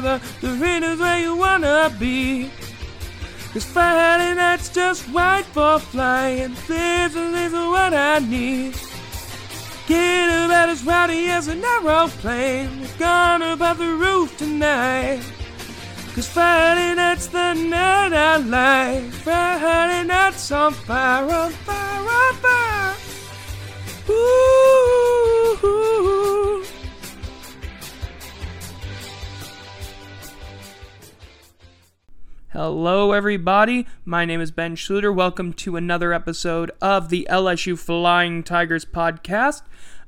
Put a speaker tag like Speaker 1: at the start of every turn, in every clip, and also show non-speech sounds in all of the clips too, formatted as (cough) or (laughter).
Speaker 1: the, the is where you wanna be. Cause Friday night's just right for flying. This is, what I need. Get about as rowdy as an aeroplane. We're gonna about the roof tonight. Cause Friday night's the night I like. Friday night's on fire, on fire, on fire. Ooh. Hello, everybody. My name is Ben Schluter. Welcome to another episode of the LSU Flying Tigers podcast.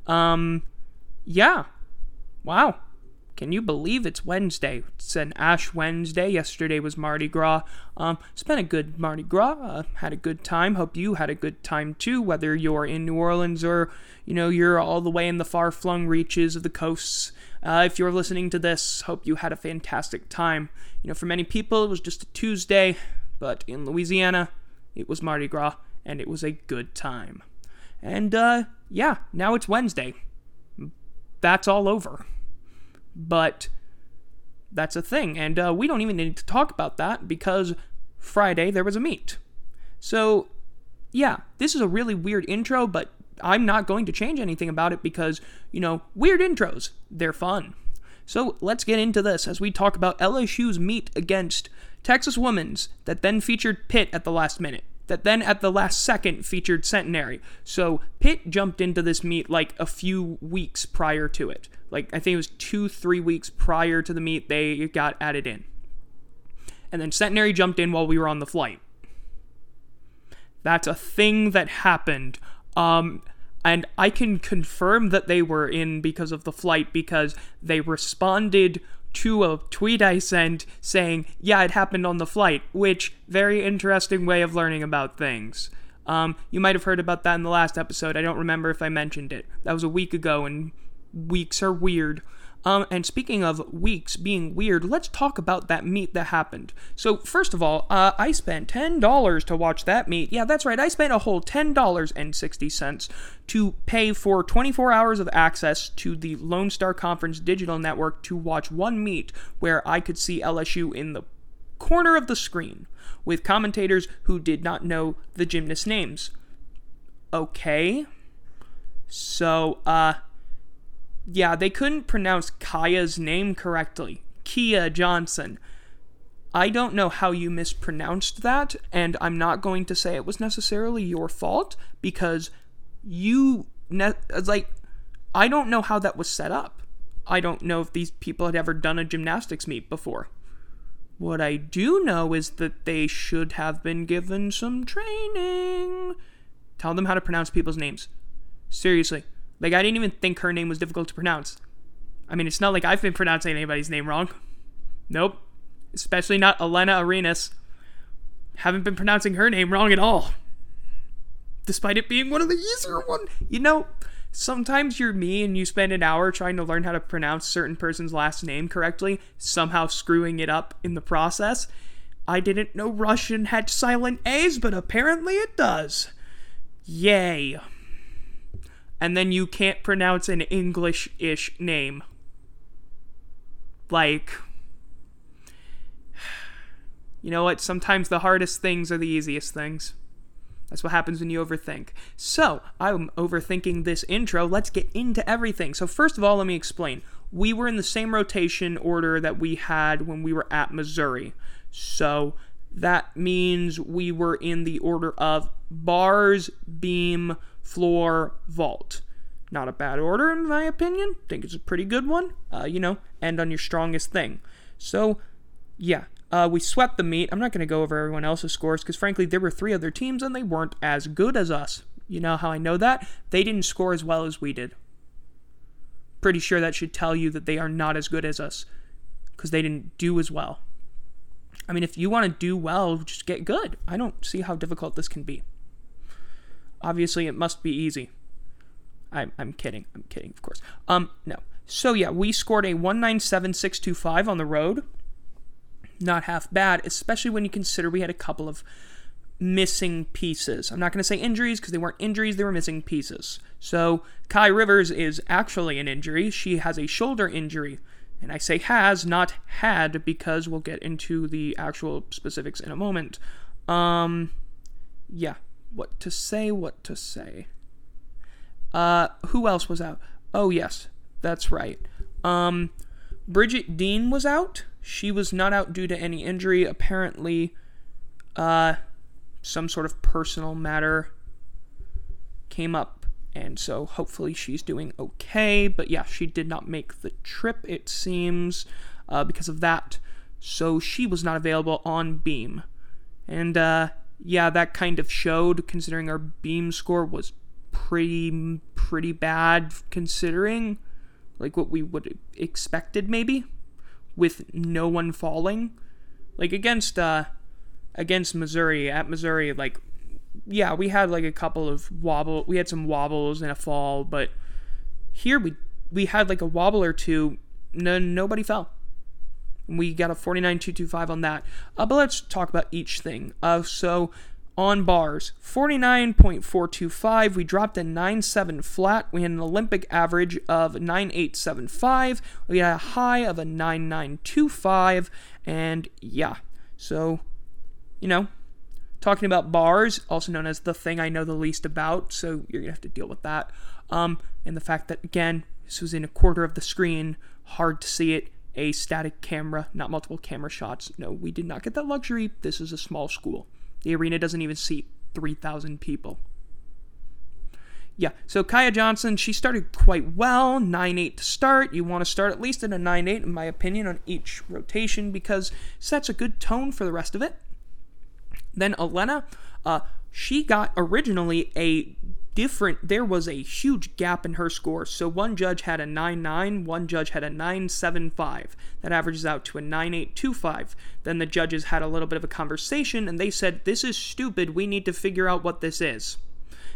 Speaker 1: Um, yeah. Wow. Can you believe it's Wednesday? It's an Ash Wednesday. Yesterday was Mardi Gras. Um, spent a good Mardi Gras. Uh, had a good time. Hope you had a good time too. Whether you're in New Orleans or you know you're all the way in the far-flung reaches of the coasts. Uh, if you're listening to this, hope you had a fantastic time. You know, for many people it was just a Tuesday, but in Louisiana it was Mardi Gras and it was a good time. And uh, yeah, now it's Wednesday. That's all over but that's a thing. And uh, we don't even need to talk about that because Friday there was a meet. So, yeah, this is a really weird intro, but I'm not going to change anything about it because, you know, weird intros, they're fun. So let's get into this as we talk about LSU's meet against Texas Women's that then featured Pitt at the last minute that then at the last second featured Centenary. So Pitt jumped into this meet like a few weeks prior to it. Like I think it was two, three weeks prior to the meet, they got added in. And then Centenary jumped in while we were on the flight. That's a thing that happened. Um, and I can confirm that they were in because of the flight because they responded to a tweet I sent saying, yeah, it happened on the flight, which, very interesting way of learning about things. Um, you might have heard about that in the last episode. I don't remember if I mentioned it. That was a week ago, and weeks are weird. Um, and speaking of weeks being weird, let's talk about that meet that happened. So, first of all, uh, I spent $10 to watch that meet. Yeah, that's right, I spent a whole $10.60 to pay for 24 hours of access to the Lone Star Conference digital network to watch one meet where I could see LSU in the corner of the screen with commentators who did not know the gymnast names. Okay. So, uh, yeah, they couldn't pronounce Kiya's name correctly. Kiya Johnson. I don't know how you mispronounced that, and I'm not going to say it was necessarily your fault because you ne- like I don't know how that was set up. I don't know if these people had ever done a gymnastics meet before. What I do know is that they should have been given some training. Tell them how to pronounce people's names. Seriously. Like, I didn't even think her name was difficult to pronounce. I mean, it's not like I've been pronouncing anybody's name wrong. Nope. Especially not Elena Arenas. Haven't been pronouncing her name wrong at all. Despite it being one of the easier ones. You know, sometimes you're me and you spend an hour trying to learn how to pronounce certain person's last name correctly, somehow screwing it up in the process. I didn't know Russian had silent A's, but apparently it does. Yay and then you can't pronounce an English ish name. Like, (sighs) you know what? Sometimes the hardest things are the easiest things. That's what happens when you overthink. So, I'm overthinking this intro. Let's get into everything. So, first of all, let me explain. We were in the same rotation order that we had when we were at Missouri. So, that means we were in the order of bars, beam, floor, vault. Not a bad order, in my opinion. Think it's a pretty good one. Uh, you know, end on your strongest thing. So, yeah, uh, we swept the meet. I'm not going to go over everyone else's scores because, frankly, there were three other teams and they weren't as good as us. You know how I know that? They didn't score as well as we did. Pretty sure that should tell you that they are not as good as us because they didn't do as well. I mean, if you want to do well, just get good. I don't see how difficult this can be. Obviously, it must be easy. I'm, I'm kidding. I'm kidding, of course. Um, no. So yeah, we scored a 197625 on the road. Not half bad, especially when you consider we had a couple of missing pieces. I'm not going to say injuries because they weren't injuries, they were missing pieces. So Kai Rivers is actually an injury. She has a shoulder injury. And I say has, not had, because we'll get into the actual specifics in a moment. Um, yeah, what to say, what to say. Uh, who else was out? Oh, yes, that's right. Um, Bridget Dean was out. She was not out due to any injury. Apparently, uh, some sort of personal matter came up, and so hopefully she's doing okay. But yeah, she did not make the trip, it seems, uh, because of that. So she was not available on Beam. And uh, yeah, that kind of showed, considering our Beam score was pretty pretty bad, considering like what we would expected maybe, with no one falling. Like against uh against Missouri at Missouri, like yeah, we had like a couple of wobble. We had some wobbles and a fall, but here we we had like a wobble or two. No, nobody fell. We got a 49.225 on that. Uh, but let's talk about each thing. Uh, so on bars, 49.425. We dropped a 9.7 flat. We had an Olympic average of 9.875. We had a high of a 9.925. And yeah, so, you know, talking about bars, also known as the thing I know the least about, so you're gonna have to deal with that. Um, and the fact that again, this was in a quarter of the screen, hard to see it. A static camera, not multiple camera shots. No, we did not get that luxury. This is a small school. The arena doesn't even seat 3,000 people. Yeah, so Kiya Johnson, she started quite well, 9 8 to start. You want to start at least at a 9 8, in my opinion, on each rotation because sets a good tone for the rest of it. Then Elena, uh, she got originally a different there was a huge gap in her score. So one judge had a 9-9 one judge had a 9-7-5 that averages out to a 9-8-2-5 then the judges had a little bit of a conversation and they said this is stupid. We need to figure out what this is.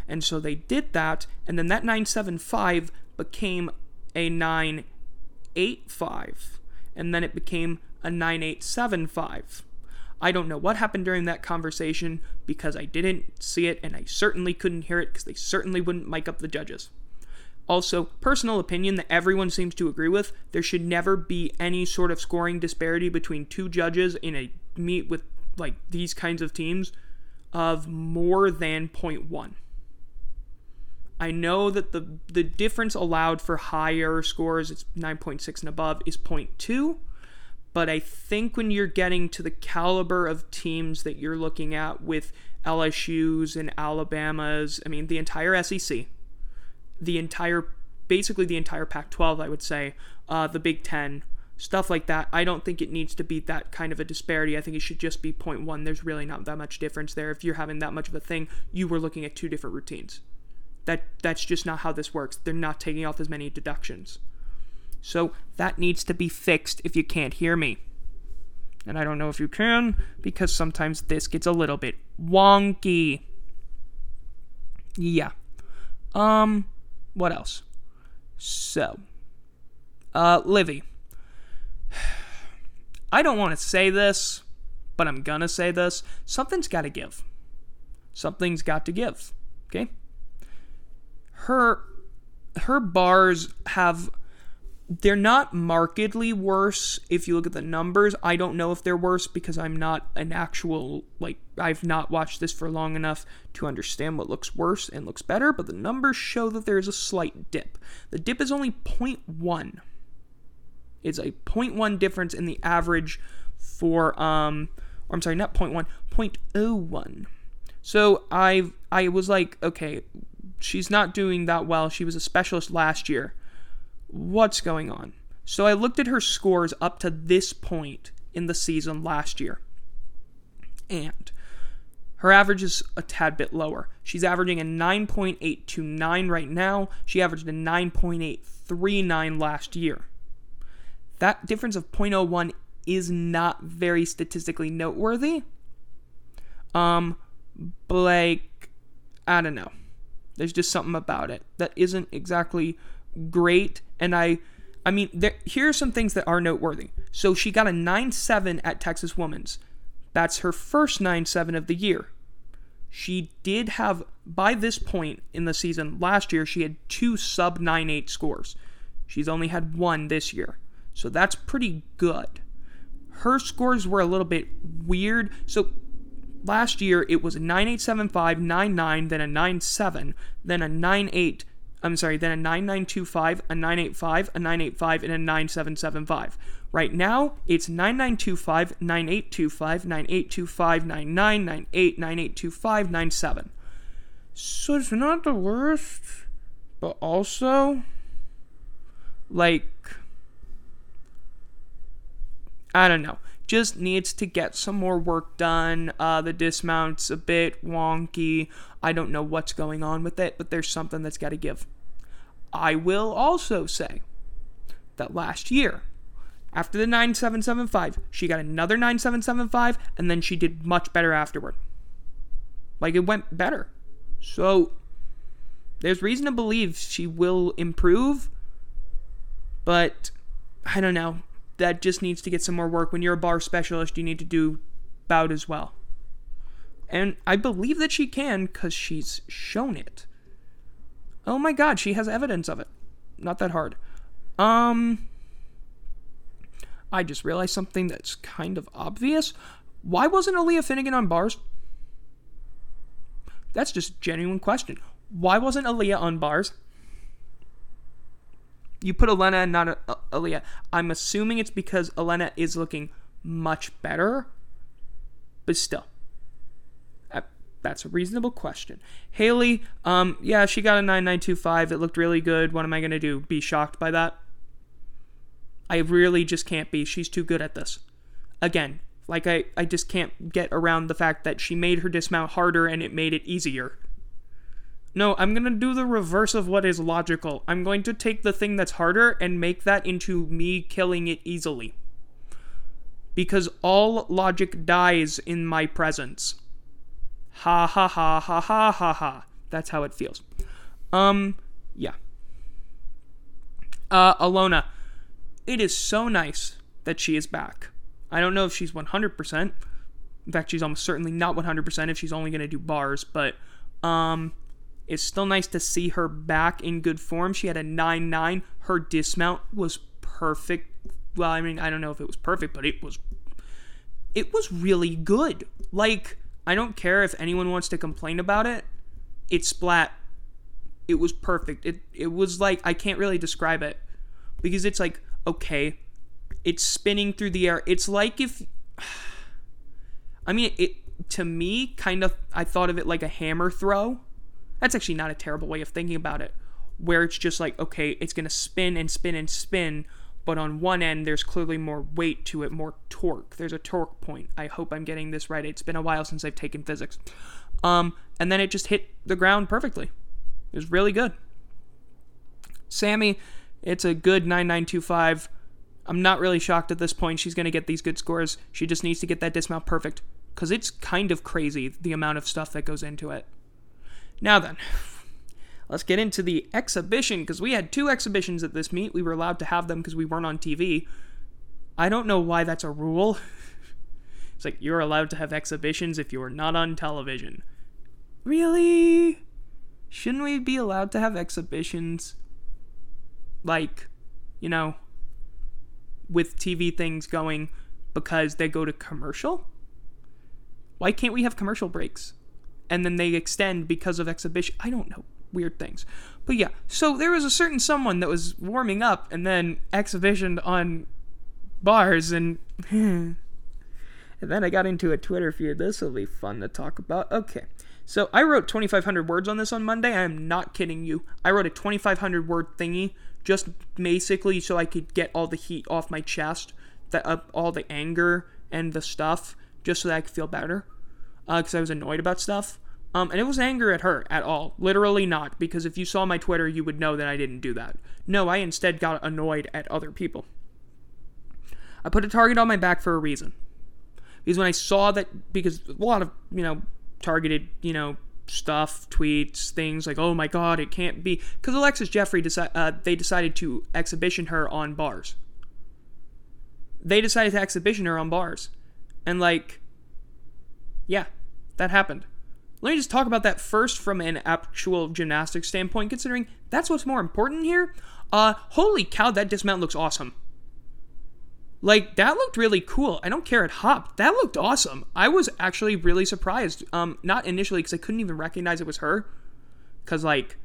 Speaker 1: And so they did that and then that 9-7-5 became a 9-8-5 and then it became a 9-8-7-5 I don't know what happened during that conversation because I didn't see it and I certainly couldn't hear it because they certainly wouldn't mic up the judges. Also, personal opinion that everyone seems to agree with there should never be any sort of scoring disparity between two judges in a meet with like these kinds of teams of more than 0.1. I know that the the difference allowed for higher scores, it's 9.6 and above, is 0.2 but I think when you're getting to the caliber of teams that you're looking at with LSU's and Alabama's, I mean, the entire SEC, the entire, basically the entire Pac 12, I would say, uh, the Big Ten, stuff like that, I don't think it needs to be that kind of a disparity. I think it should just be 0.1. There's really not that much difference there. If you're having that much of a thing, you were looking at two different routines. That that's just not how this works. They're not taking off as many deductions. So that needs to be fixed if you can't hear me. And I don't know if you can because sometimes this gets a little bit wonky. Yeah. Um what else? So, uh Livvy. (sighs) I don't want to say this, but I'm gonna say this. Something's got to give. Something's got to give. Okay? Her her bars have they're not markedly worse if you look at the numbers. I don't know if they're worse because I'm not an actual, like, I've not watched this for long enough to understand what looks worse and looks better, but the numbers show that there is a slight dip. The dip is only 0.1. It's a 0.1 difference in the average for, um, or I'm sorry, not 0.1, 0.01. So I've I was like, okay, she's not doing that well. She was a specialist last year what's going on? So I looked at her scores up to this point in the season last year. And her average is a tad bit lower. She's averaging a 9.829 right now. She averaged a 9.839 last year. That difference of 0.01 is not very statistically noteworthy. Um, but like, I don't know. There's just something about it that isn't exactly great. And I, I mean, there, here are some things that are noteworthy. So she got a 9-7 at Texas Women's. That's her first 9-7 of the year. She did have, by this point in the season last year, she had two sub 9-8 scores. She's only had one this year. So that's pretty good. Her scores were a little bit weird. So last year it was a 9875, 99, then a 97, then a 98. I'm sorry, then a 9925, a 985, a 985, and a 9775. Right now, it's 9925, 9825, 9825, 99, 98, 9825, 97. So it's not the worst, but also, like, I don't know. Just needs to get some more work done. Uh, the dismount's a bit wonky. I don't know what's going on with it, but there's something that's got to give. I will also say that last year, after the 9775, she got another 9775, and then she did much better afterward. Like it went better. So there's reason to believe she will improve, but I don't know that just needs to get some more work. When you're a bar specialist, you need to do bout as well. And I believe that she can because she's shown it. Oh my god, she has evidence of it. Not that hard. Um. I just realized something that's kind of obvious. Why wasn't Aleah Finnegan on bars? That's just a genuine question. Why wasn't Aleah on bars? You put Elena and not Aleah. I'm assuming it's because Elena is looking much better, but still. That's a reasonable question. Haley, um, yeah, she got a 9925. It looked really good. What am I going to do? Be shocked by that? I really just can't be. She's too good at this. Again, like I, I just can't get around the fact that she made her dismount harder and it made it easier. No, I'm going to do the reverse of what is logical. I'm going to take the thing that's harder and make that into me killing it easily. Because all logic dies in my presence. Ha ha ha ha ha ha ha. That's how it feels. Um, yeah. Uh, Alyona, it is so nice that she is back. I don't know if she's 100%. In fact, she's almost certainly not 100% if she's only going to do bars, but um, it's still nice to see her back in good form. She had a 9 9. Her dismount was perfect. Well, I mean, I don't know if it was perfect, but it was. It was really good. Like, I don't care if anyone wants to complain about it. It splat. It was perfect. It it was like I can't really describe it because it's like okay, it's spinning through the air. It's like if (sighs) I mean it to me kind of I thought of it like a hammer throw that's actually not a terrible way of thinking about it, where it's just like, okay, it's going to spin and spin and spin, but on one end, there's clearly more weight to it, more torque. There's a torque point. I hope I'm getting this right. It's been a while since I've taken physics. Um, and then it just hit the ground perfectly. It was really good. Sami, it's a good 9925. I'm not really shocked at this point. She's going to get these good scores. She just needs to get that dismount perfect because it's kind of crazy the amount of stuff that goes into it. Now then, let's get into the exhibition because we had two exhibitions at this meet. We were allowed to have them because we weren't on TV. I don't know why that's a rule. (laughs) it's like you're allowed to have exhibitions if you are not on television. Really? Shouldn't we be allowed to have exhibitions like, you know, with TV things going because they go to commercial? Why can't we have commercial breaks? and then they extend because of exhibition. I don't know. Weird things. But yeah, so there was a certain someone that was warming up and then exhibitioned on bars and. (laughs) and then I got into a Twitter feud. This will be fun to talk about. Okay. So I wrote 2,500 words on this on Monday. I am not kidding you. I wrote a 2,500 word thingy just basically so I could get all the heat off my chest, that uh, all the anger and the stuff, just so that I could feel better. Because uh, I was annoyed about stuff. Um, and it was anger at her at all. Literally not, because if you saw my Twitter, you would know that I didn't do that. No, I instead got annoyed at other people. I put a target on my back for a reason. Because when I saw that, because a lot of, you know, targeted, you know, stuff, tweets, things like, oh my god, it can't be. Because Alexis Jeffrey, deci- uh, they decided to exhibition her on bars. They decided to exhibition her on bars. And, like, yeah, that happened. Let me just talk about that first from an actual gymnastics standpoint, considering that's what's more important here. Uh, holy cow, that dismount looks awesome. Like that looked really cool. I don't care it hopped. That looked awesome. I was actually really surprised. Um, not initially because I couldn't even recognize it was her, because like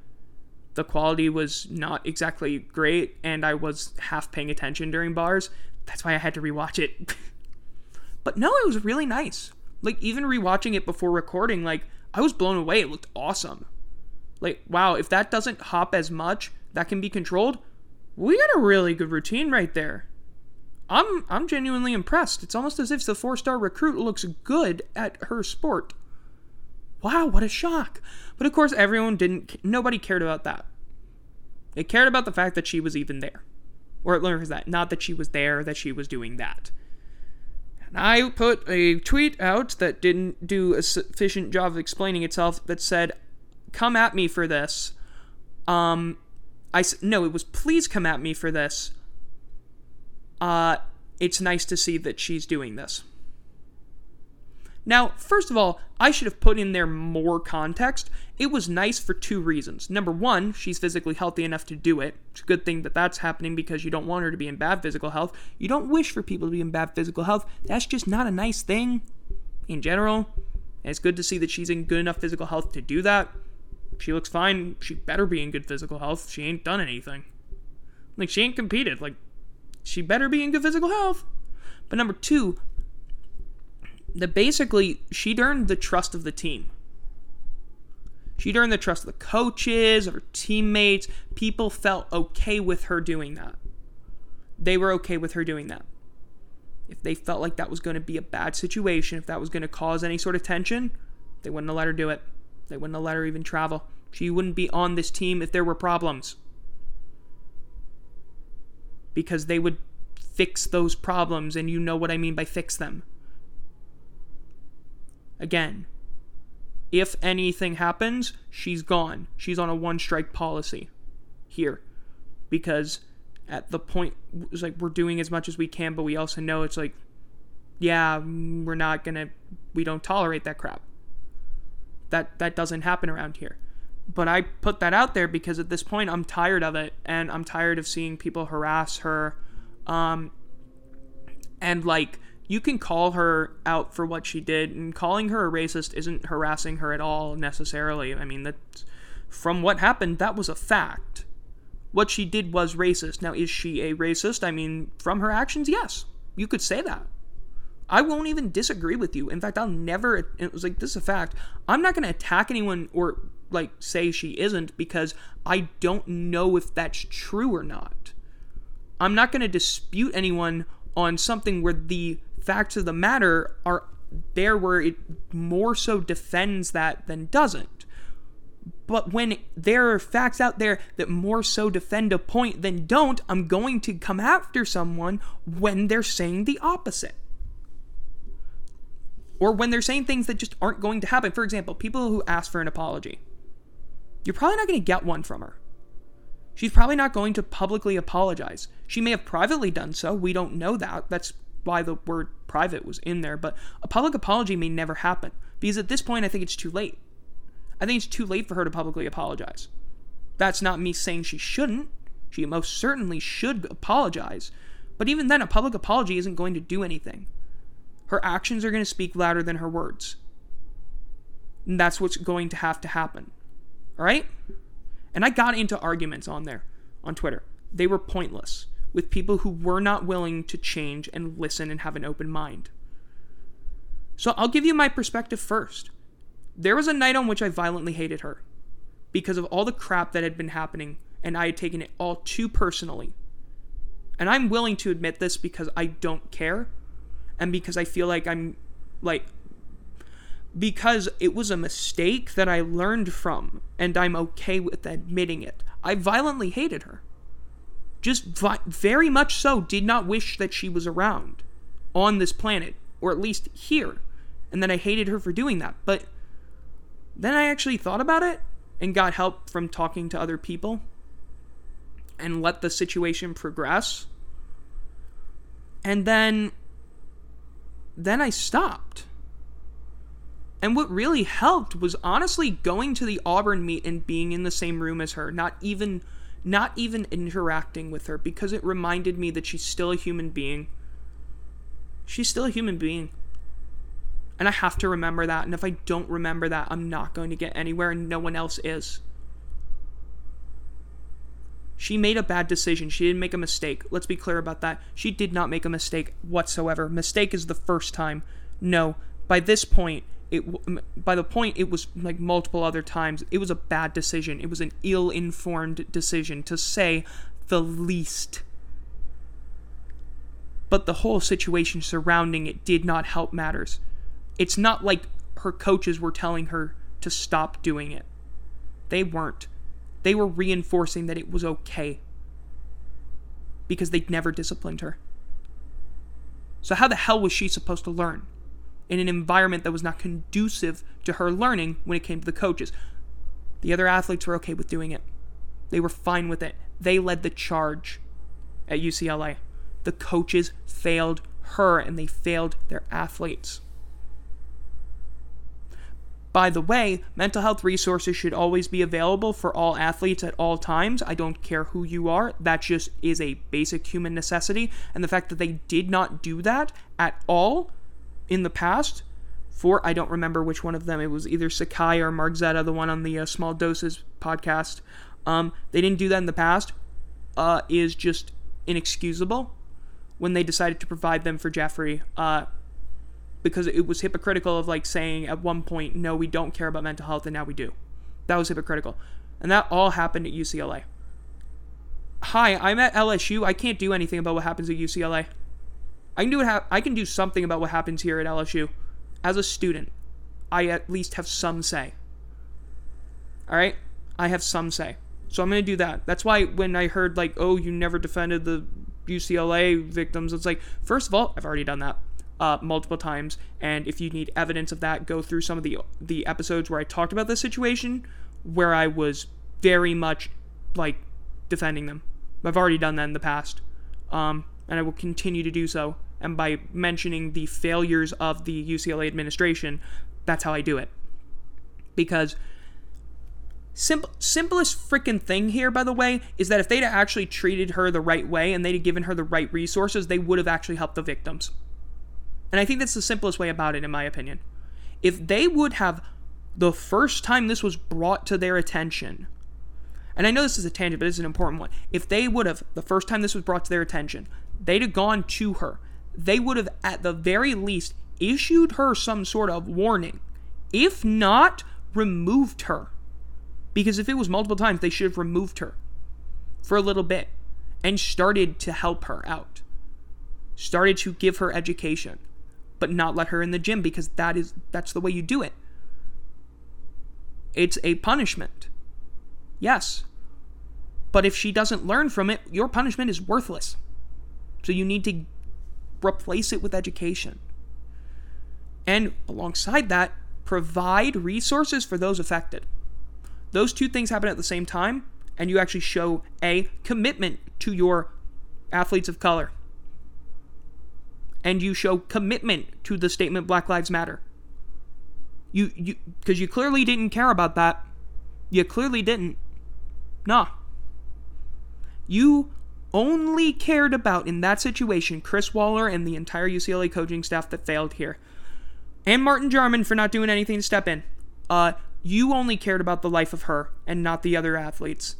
Speaker 1: the quality was not exactly great, and I was half paying attention during bars. That's why I had to rewatch it. (laughs) but no, it was really nice. Like even rewatching it before recording, like I was blown away. It looked awesome. Like wow, if that doesn't hop as much, that can be controlled. We got a really good routine right there. I'm I'm genuinely impressed. It's almost as if the four-star recruit looks good at her sport. Wow, what a shock. But of course everyone didn't nobody cared about that. They cared about the fact that she was even there. Or was that, not that she was there, that she was doing that. And I put a tweet out that didn't do a sufficient job of explaining itself that said, "Come at me for this." Um I no, it was please come at me for this uh, it's nice to see that she's doing this. Now, first of all, I should have put in there more context. It was nice for two reasons. Number one, she's physically healthy enough to do it. It's a good thing that that's happening because you don't want her to be in bad physical health. You don't wish for people to be in bad physical health. That's just not a nice thing in general. And it's good to see that she's in good enough physical health to do that. She looks fine. She better be in good physical health. She ain't done anything. Like, she ain't competed. Like, she better be in good physical health. But number two, that basically she'd earned the trust of the team. She'd earned the trust of the coaches, of her teammates. People felt okay with her doing that. They were okay with her doing that. If they felt like that was going to be a bad situation, if that was going to cause any sort of tension, they wouldn't have let her do it. They wouldn't have let her even travel. She wouldn't be on this team if there were problems because they would fix those problems, and you know what I mean by fix them. Again, if anything happens, she's gone. She's on a one strike policy here because at the point it's like we're doing as much as we can, but we also know it's like, yeah, we're not gonna, we don't tolerate that crap. That that doesn't happen around here but I put that out there because at this point I'm tired of it and I'm tired of seeing people harass her. Um, and like, you can call her out for what she did, and calling her a racist isn't harassing her at all necessarily. I mean, that from what happened, that was a fact. What she did was racist. Now, is she a racist? I mean, from her actions, yes. You could say that. I won't even disagree with you. In fact, I'll never. It was like, this is a fact. I'm not going to attack anyone or like say she isn't because I don't know if that's true or not. I'm not going to dispute anyone on something where the facts of the matter are there where it more so defends that than doesn't. But when there are facts out there that more so defend a point than don't, I'm going to come after someone when they're saying the opposite. Or when they're saying things that just aren't going to happen. For example, people who ask for an apology you're probably not going to get one from her. She's probably not going to publicly apologize. She may have privately done so. We don't know that. That's why the word private was in there. But a public apology may never happen. Because at this point, I think it's too late. I think it's too late for her to publicly apologize. That's not me saying she shouldn't. She most certainly should apologize. But even then, a public apology isn't going to do anything. Her actions are going to speak louder than her words. And that's what's going to have to happen. All right? And I got into arguments on there, on Twitter. They were pointless with people who were not willing to change and listen and have an open mind. So I'll give you my perspective first. There was a night on which I violently hated her because of all the crap that had been happening, and I had taken it all too personally. And I'm willing to admit this because I don't care and because I feel like I'm like because it was a mistake that I learned from, and I'm okay with admitting it. I violently hated her. Just very much so, did not wish that she was around on this planet, or at least here. And then I hated her for doing that. But then I actually thought about it and got help from talking to other people and let the situation progress. And then then I stopped and what really helped was honestly going to the Auburn meet and being in the same room as her, not even not even interacting with her because it reminded me that she's still a human being she's still a human being. And I have to remember that. And if I don't remember that, I'm not going to get anywhere, and no one else is. She made a bad decision. She didn't make a mistake. Let's be clear about that. She did not make a mistake whatsoever. Mistake is the first time. No, by this point, it by the point it was like multiple other times. It was a bad decision. It was an ill-informed decision to say the least. But the whole situation surrounding it did not help matters. It's not like her coaches were telling her to stop doing it. They weren't. They were reinforcing that it was okay because they'd never disciplined her. So, how the hell was she supposed to learn in an environment that was not conducive to her learning when it came to the coaches? The other athletes were okay with doing it, they were fine with it. They led the charge at UCLA. The coaches failed her and they failed their athletes. By the way, mental health resources should always be available for all athletes at all times. I don't care who you are. That just is a basic human necessity. And the fact that they did not do that at all in the past, for I don't remember which one of them, it was either Sekai or Margzetta, the one on the uh, Small Doses podcast. Um, they didn't do that in the past, uh, is just inexcusable when they decided to provide them for Jeffrey. Uh, because it was hypocritical of like saying at one point, no, we don't care about mental health, and now we do. That was hypocritical. And that all happened at UCLA. Hi, I'm at LSU. I can't do anything about what happens at UCLA. I can do it. Ha- I can do something about what happens here at LSU. As a student, I at least have some say. All right, I have some say, so I'm gonna do that. That's why when I heard like, oh, you never defended the UCLA victims, it's like, first of all, I've already done that uh, multiple times. And if you need evidence of that, go through some of the the episodes where I talked about this situation, where I was very much like defending them. I've already done that in the past, um, and I will continue to do so. And by mentioning the failures of the UCLA administration, that's how I do it. Because simple, simplest freaking thing here, by the way, is that if they'd actually treated her the right way and they'd given her the right resources, they would have actually helped the victims. And I think that's the simplest way about it, in my opinion. If they would have, the first time this was brought to their attention, and I know this is a tangent, but it's an important one. If they would have, the first time this was brought to their attention, they'd have gone to her. They would have, at the very least, issued her some sort of warning. If not, removed her. Because if it was multiple times, they should have removed her for a little bit and started to help her out. Started to give her education but not let her in the gym because that is that's the way you do it. It's a punishment. Yes. But if she doesn't learn from it, your punishment is worthless. So you need to replace it with education. And alongside that, provide resources for those affected. Those two things happen at the same time, and you actually show a commitment to your athletes of color and you show commitment to the statement Black Lives Matter. You you because you clearly didn't care about that. You clearly didn't. Nah. You only cared about in that situation Chris Waller and the entire UCLA coaching staff that failed here. And Martin Jarmond for not doing anything to step in. Uh you only cared about the life of her and not the other athletes.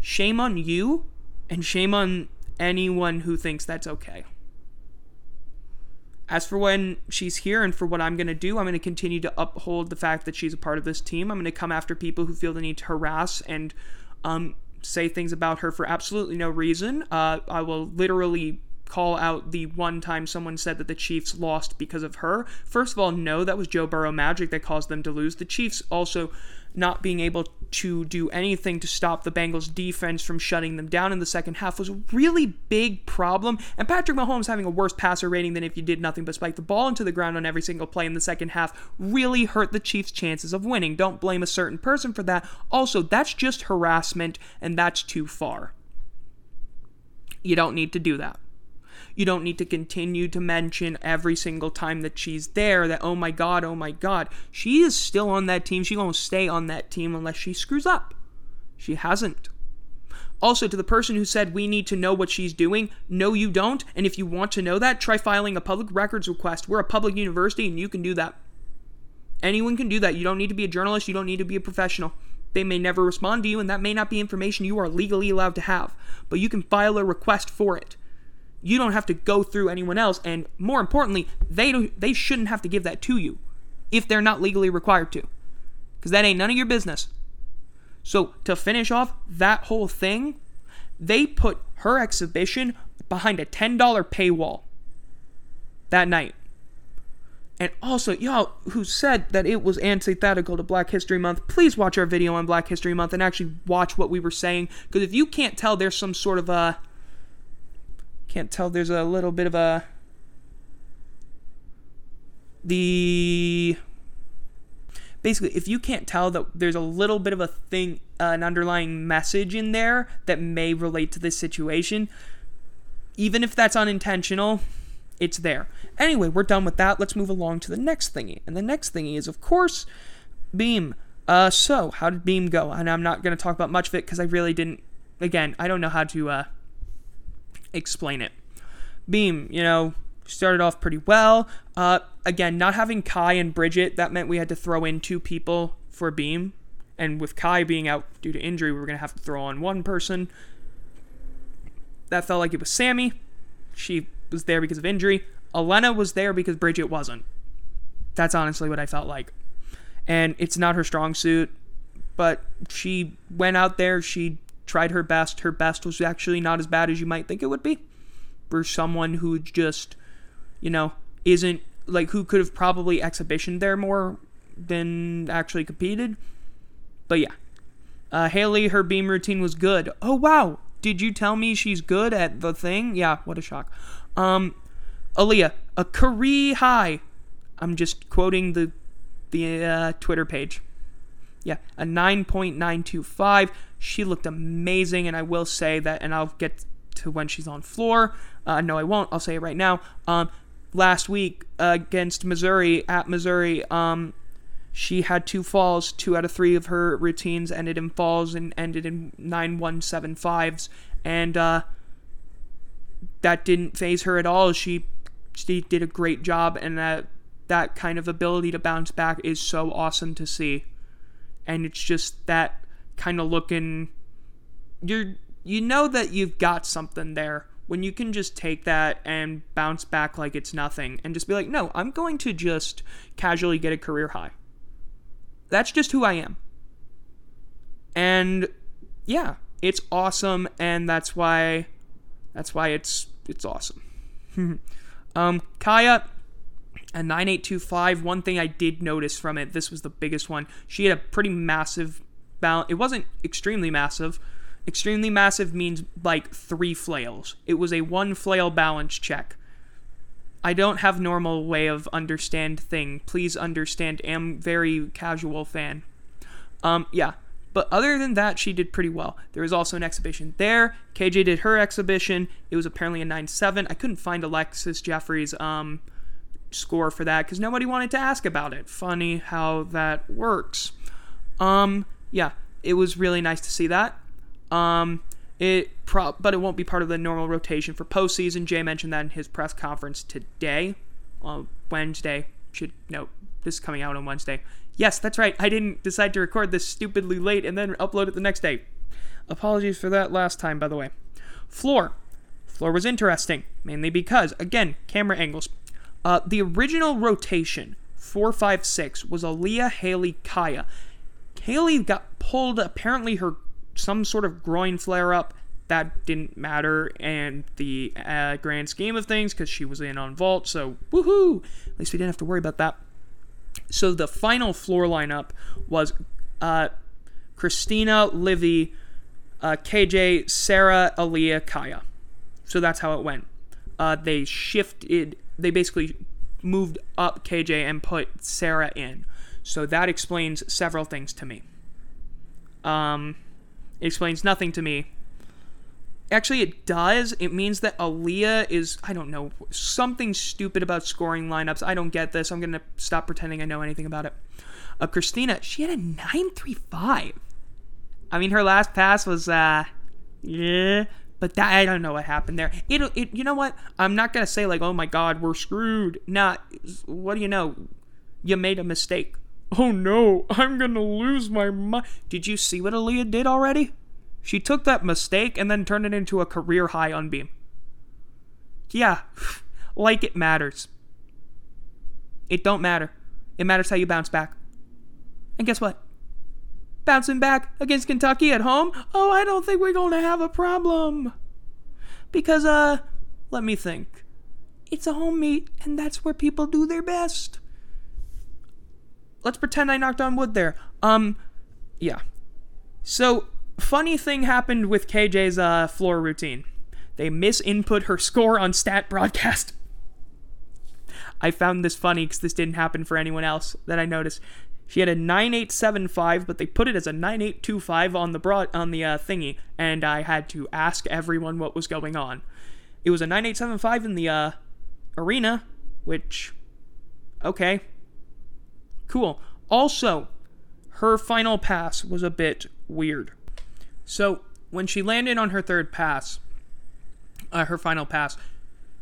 Speaker 1: Shame on you and shame on anyone who thinks that's okay. As for when she's here and for what I'm going to do, I'm going to continue to uphold the fact that she's a part of this team. I'm going to come after people who feel the need to harass and um, say things about her for absolutely no reason. Uh, I will literally call out the one time someone said that the Chiefs lost because of her. First of all, no, that was Joe Burrow magic that caused them to lose. The Chiefs also not being able to do anything to stop the Bengals defense from shutting them down in the second half was a really big problem. And Patrick Mahomes having a worse passer rating than if you did nothing but spike the ball into the ground on every single play in the second half really hurt the Chiefs' chances of winning. Don't blame a certain person for that. Also, that's just harassment and that's too far. You don't need to do that. You don't need to continue to mention every single time that she's there that, oh my God, oh my God. She is still on that team. She going to stay on that team unless she screws up. She hasn't. Also, to the person who said we need to know what she's doing, no, you don't. And if you want to know that, try filing a public records request. We're a public university and you can do that. Anyone can do that. You don't need to be a journalist, you don't need to be a professional. They may never respond to you, and that may not be information you are legally allowed to have, but you can file a request for it. You don't have to go through anyone else, and more importantly, they don't, they shouldn't have to give that to you if they're not legally required to, because that ain't none of your business. So to finish off that whole thing, they put her exhibition behind a $10 paywall that night. And also, y'all who said that it was antithetical to Black History Month, please watch our video on Black History Month and actually watch what we were saying. Because if you can't tell there's some sort of a. Can't tell there's a little bit of a. The. Basically, if you can't tell that there's a little bit of a thing, uh, an underlying message in there that may relate to this situation, even if that's unintentional, it's there. Anyway, we're done with that. Let's move along to the next thingy. And the next thingy is, of course, Beam. Uh, so, how did Beam go? And I'm not going to talk about much of it because I really didn't. Again, I don't know how to uh, explain it. Beam, you know, started off pretty well. Uh, again, not having Kai and Bridget, that meant we had to throw in two people for Beam. And with Kai being out due to injury, we were going to have to throw on one person. That felt like it was Sami. She was there because of injury. Elena was there because Bridget wasn't. That's honestly what I felt like. And it's not her strong suit, but she went out there, she tried her best. Her best was actually not as bad as you might think it would be for someone who just, you know, isn't like who could have probably exhibitioned there more than actually competed. But yeah. Uh, Haley, her beam routine was good. Oh, wow. Did you tell me she's good at the thing? Yeah, what a shock. Um, Aleah, a career high. I'm just quoting the the uh, Twitter page. Yeah, a 9.925. She looked amazing, and I will say that, and I'll get to when she's on floor. Uh, no, I won't. I'll say it right now. Um, last week uh, against Missouri at Missouri, um, she had two falls. Two out of three of her routines ended in falls and ended in nine one seven fives, and uh, that didn't phase her at all. She she did a great job, and that that kind of ability to bounce back is so awesome to see. And it's just that kind of looking you're you know that you've got something there when you can just take that and bounce back like it's nothing and just be like, "No, I'm going to just casually get a career high." That's just who I am. And yeah, it's awesome and that's why that's why it's it's awesome. (laughs) um, Kiya, a 9825. One thing I did notice from it, this was the biggest one. She had a pretty massive balance. It wasn't extremely massive. Extremely massive means like three flails. It was a one flail balance check. I don't have normal way of understand thing. Please understand. Am very casual fan. Um, yeah. But other than that, she did pretty well. There was also an exhibition there. KJ did her exhibition. It was apparently a 9 7. I couldn't find Alexis Jeffrey's um, score for that because nobody wanted to ask about it. Funny how that works. Um, yeah, it was really nice to see that. Um, it pro- but it won't be part of the normal rotation for postseason. Jay mentioned that in his press conference today, on Wednesday. Should note this is coming out on Wednesday. Yes, that's right. I didn't decide to record this stupidly late and then upload it the next day. Apologies for that last time, by the way. Floor. Floor was interesting, mainly because, again, camera angles. Uh, the original rotation, 456, was Aleah Haley Kiya. Haley got pulled, apparently, her some sort of groin flare up. That didn't matter in the uh, grand scheme of things because she was in on vault, so woohoo! At least we didn't have to worry about that. So the final floor lineup was uh, Christina, Livvy, uh, KJ, Sarah, Aleah, Kiya. So that's how it went. Uh, they shifted, they basically moved up KJ and put Sarah in. So that explains several things to me. Um, it explains nothing to me Actually, it does. It means that Aleah is, I don't know, something stupid about scoring lineups. I don't get this. I'm going to stop pretending I know anything about it. Uh, Christina, she had a 935. I mean, her last pass was, uh, Yeah, but that I don't know what happened there. It, it you know what? I'm not gonna say like, oh my god, we're screwed. Nah, what do you know? You made a mistake. Oh no, I'm gonna lose my mind. Did you see what Aleah did already? She took that mistake and then turned it into a career high on Beam. Yeah, (laughs) like it matters. It don't matter. It matters how you bounce back. And guess what? Bouncing back against Kentucky at home? Oh, I don't think we're to have a problem. Because, uh, let me think. It's a home meet, and that's where people do their best. Let's pretend I knocked on wood there. Um, yeah. So, funny thing happened with KJ's uh, floor routine. They misinput her score on StatBroadcast. I found this funny because this didn't happen for anyone else that I noticed. She had a 9875, but they put it as a 9825 on the broad on the uh, thingy, and I had to ask everyone what was going on. It was a 9875 in the uh, arena, which okay, cool. Also, her final pass was a bit weird. So when she landed on her third pass, uh, her final pass,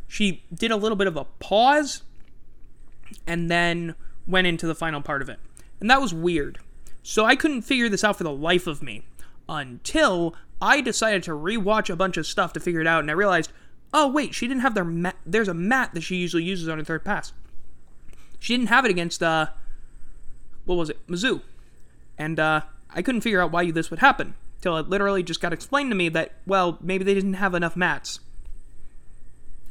Speaker 1: she did a little bit of a pause and then went into the final part of it. And that was weird. So I couldn't figure this out for the life of me until I decided to rewatch a bunch of stuff to figure it out and I realized, oh wait, she didn't have their mat. There's a mat that she usually uses on her third pass. She didn't have it against uh what was it? Mizzou. And uh I couldn't figure out why this would happen till it literally just got explained to me that well, maybe they didn't have enough mats.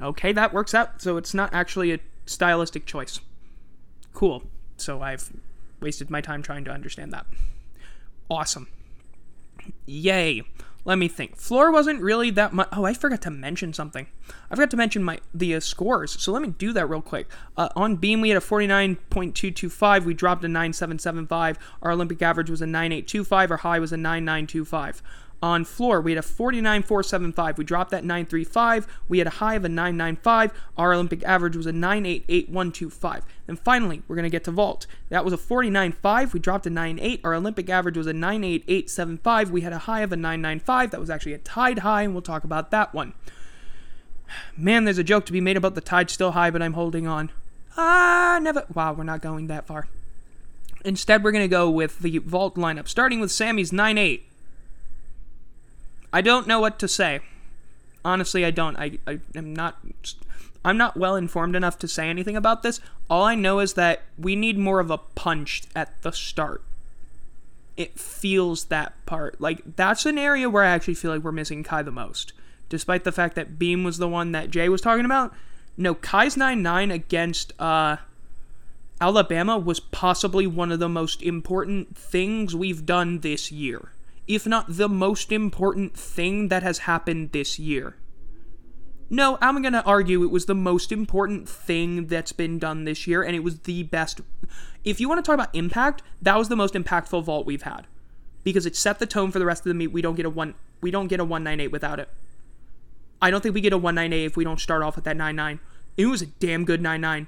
Speaker 1: Okay, that works out. So it's not actually a stylistic choice. Cool. So I've wasted my time trying to understand that. Awesome. Yay. Let me think. Floor wasn't really that much. Oh, I forgot to mention something. I forgot to mention my the uh, scores. So let me do that real quick. Uh, on beam, we had a 49.225. We dropped a 9775. Our Olympic average was a 9825. Our high was a 9925. On floor, we had a 49.475. We dropped that 935. We had a high of a 995. Our Olympic average was a 988.125. And finally, we're going to get to vault. That was a 49.5. We dropped a 98. Our Olympic average was a 988.75. We had a high of a 995. That was actually a tied high, and we'll talk about that one. Man, there's a joke to be made about the tide still high, but I'm holding on. Ah, never. Wow, we're not going that far. Instead, we're going to go with the vault lineup, starting with Sami's 98. I don't know what to say. Honestly, I don't. I, I am not. I'm not well informed enough to say anything about this. All I know is that we need more of a punch at the start. It feels that part. Like, that's an area where I actually feel like we're missing Kai the most. Despite the fact that Beam was the one that Jay was talking about. No, Kai's 9 9 against uh, Alabama was possibly one of the most important things we've done this year if not the most important thing that has happened this year. No, I'm going to argue it was the most important thing that's been done this year, and it was the best. If you want to talk about impact, that was the most impactful vault we've had because it set the tone for the rest of the meet. We don't get a one. We don't get a 198 without it. I don't think we get a 198 if we don't start off with that 99. It was a damn good 99.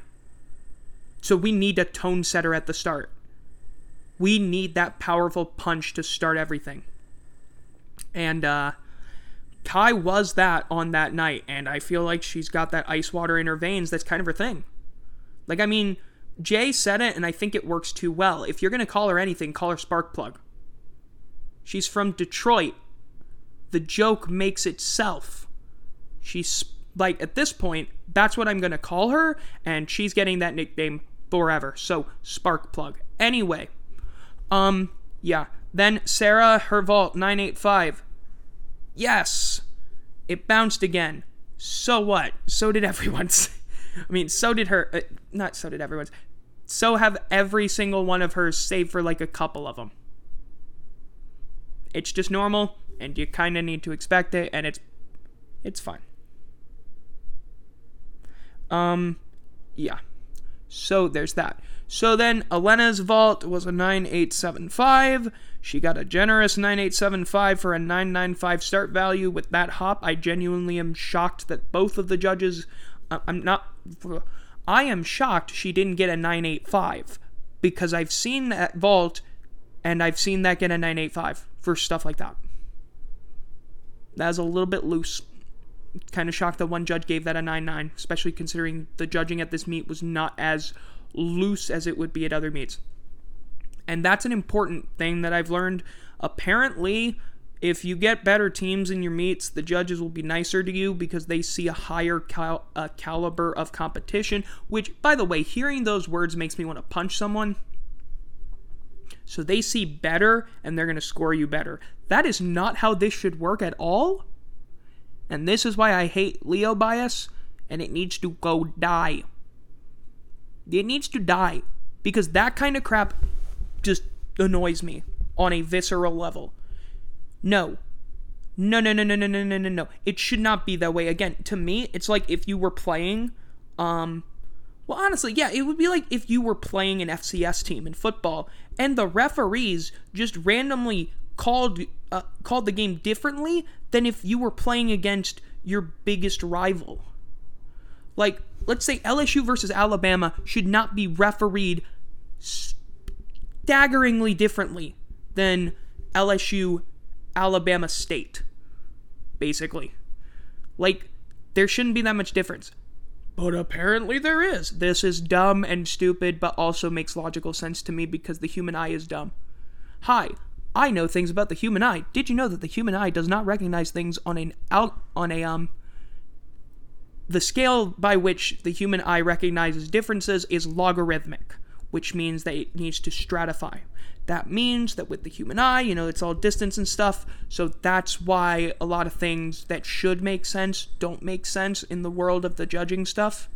Speaker 1: So we need a tone setter at the start. We need that powerful punch to start everything. And uh, Kai was that on that night, and I feel like she's got that ice water in her veins. That's kind of her thing. Like, I mean, Jay said it, and I think it works too well. If you're going to call her anything, call her Sparkplug. She's from Detroit. The joke makes itself. She's, like, at this point, that's what I'm going to call her, and she's getting that nickname forever. So, Sparkplug. Anyway, um, yeah. Then Sarah, her vault, 985. Yes! It bounced again. So what? So did (laughs) everyone's. I mean, so did her. Uh, not so did everyone's. So have every single one of hers, save for like a couple of them. It's just normal, and you kind of need to expect it, and it's it's fine. Um, yeah. So there's that. So then Alyona's vault was a 9875. She got a generous 9875 for a 995 start value. With that hop, I genuinely am shocked that both of the judges. Uh, I'm not. I am shocked she didn't get a 985 because I've seen that vault and I've seen that get a 985 for stuff like that. That was a little bit loose. Kind of shocked that one judge gave that a 9 9, especially considering the judging at this meet was not as loose as it would be at other meets. And that's an important thing that I've learned. Apparently, if you get better teams in your meets, the judges will be nicer to you because they see a higher cal- uh, caliber of competition. Which, by the way, hearing those words makes me want to punch someone. So they see better and they're going to score you better. That is not how this should work at all. And this is why I hate Leo bias and it needs to go die. It needs to die because that kind of crap just annoys me on a visceral level. No. No, no, no, no, no, no, no, no, no. It should not be that way. Again, to me, it's like if you were playing, um, well, honestly, yeah, it would be like if you were playing an FCS team in football and the referees just randomly called uh, called the game differently than if you were playing against your biggest rival. Like, let's say LSU versus Alabama should not be refereed staggeringly differently than LSU Alabama State. Basically. Like, there shouldn't be that much difference. But apparently there is. This is dumb and stupid, but also makes logical sense to me because the human eye is dumb. Hi, I know things about the human eye. Did you know that the human eye does not recognize things on an out on a um the scale by which the human eye recognizes differences is logarithmic, which means that it needs to stratify. That means that with the human eye, you know, it's all distance and stuff. So that's why a lot of things that should make sense don't make sense in the world of the judging stuff.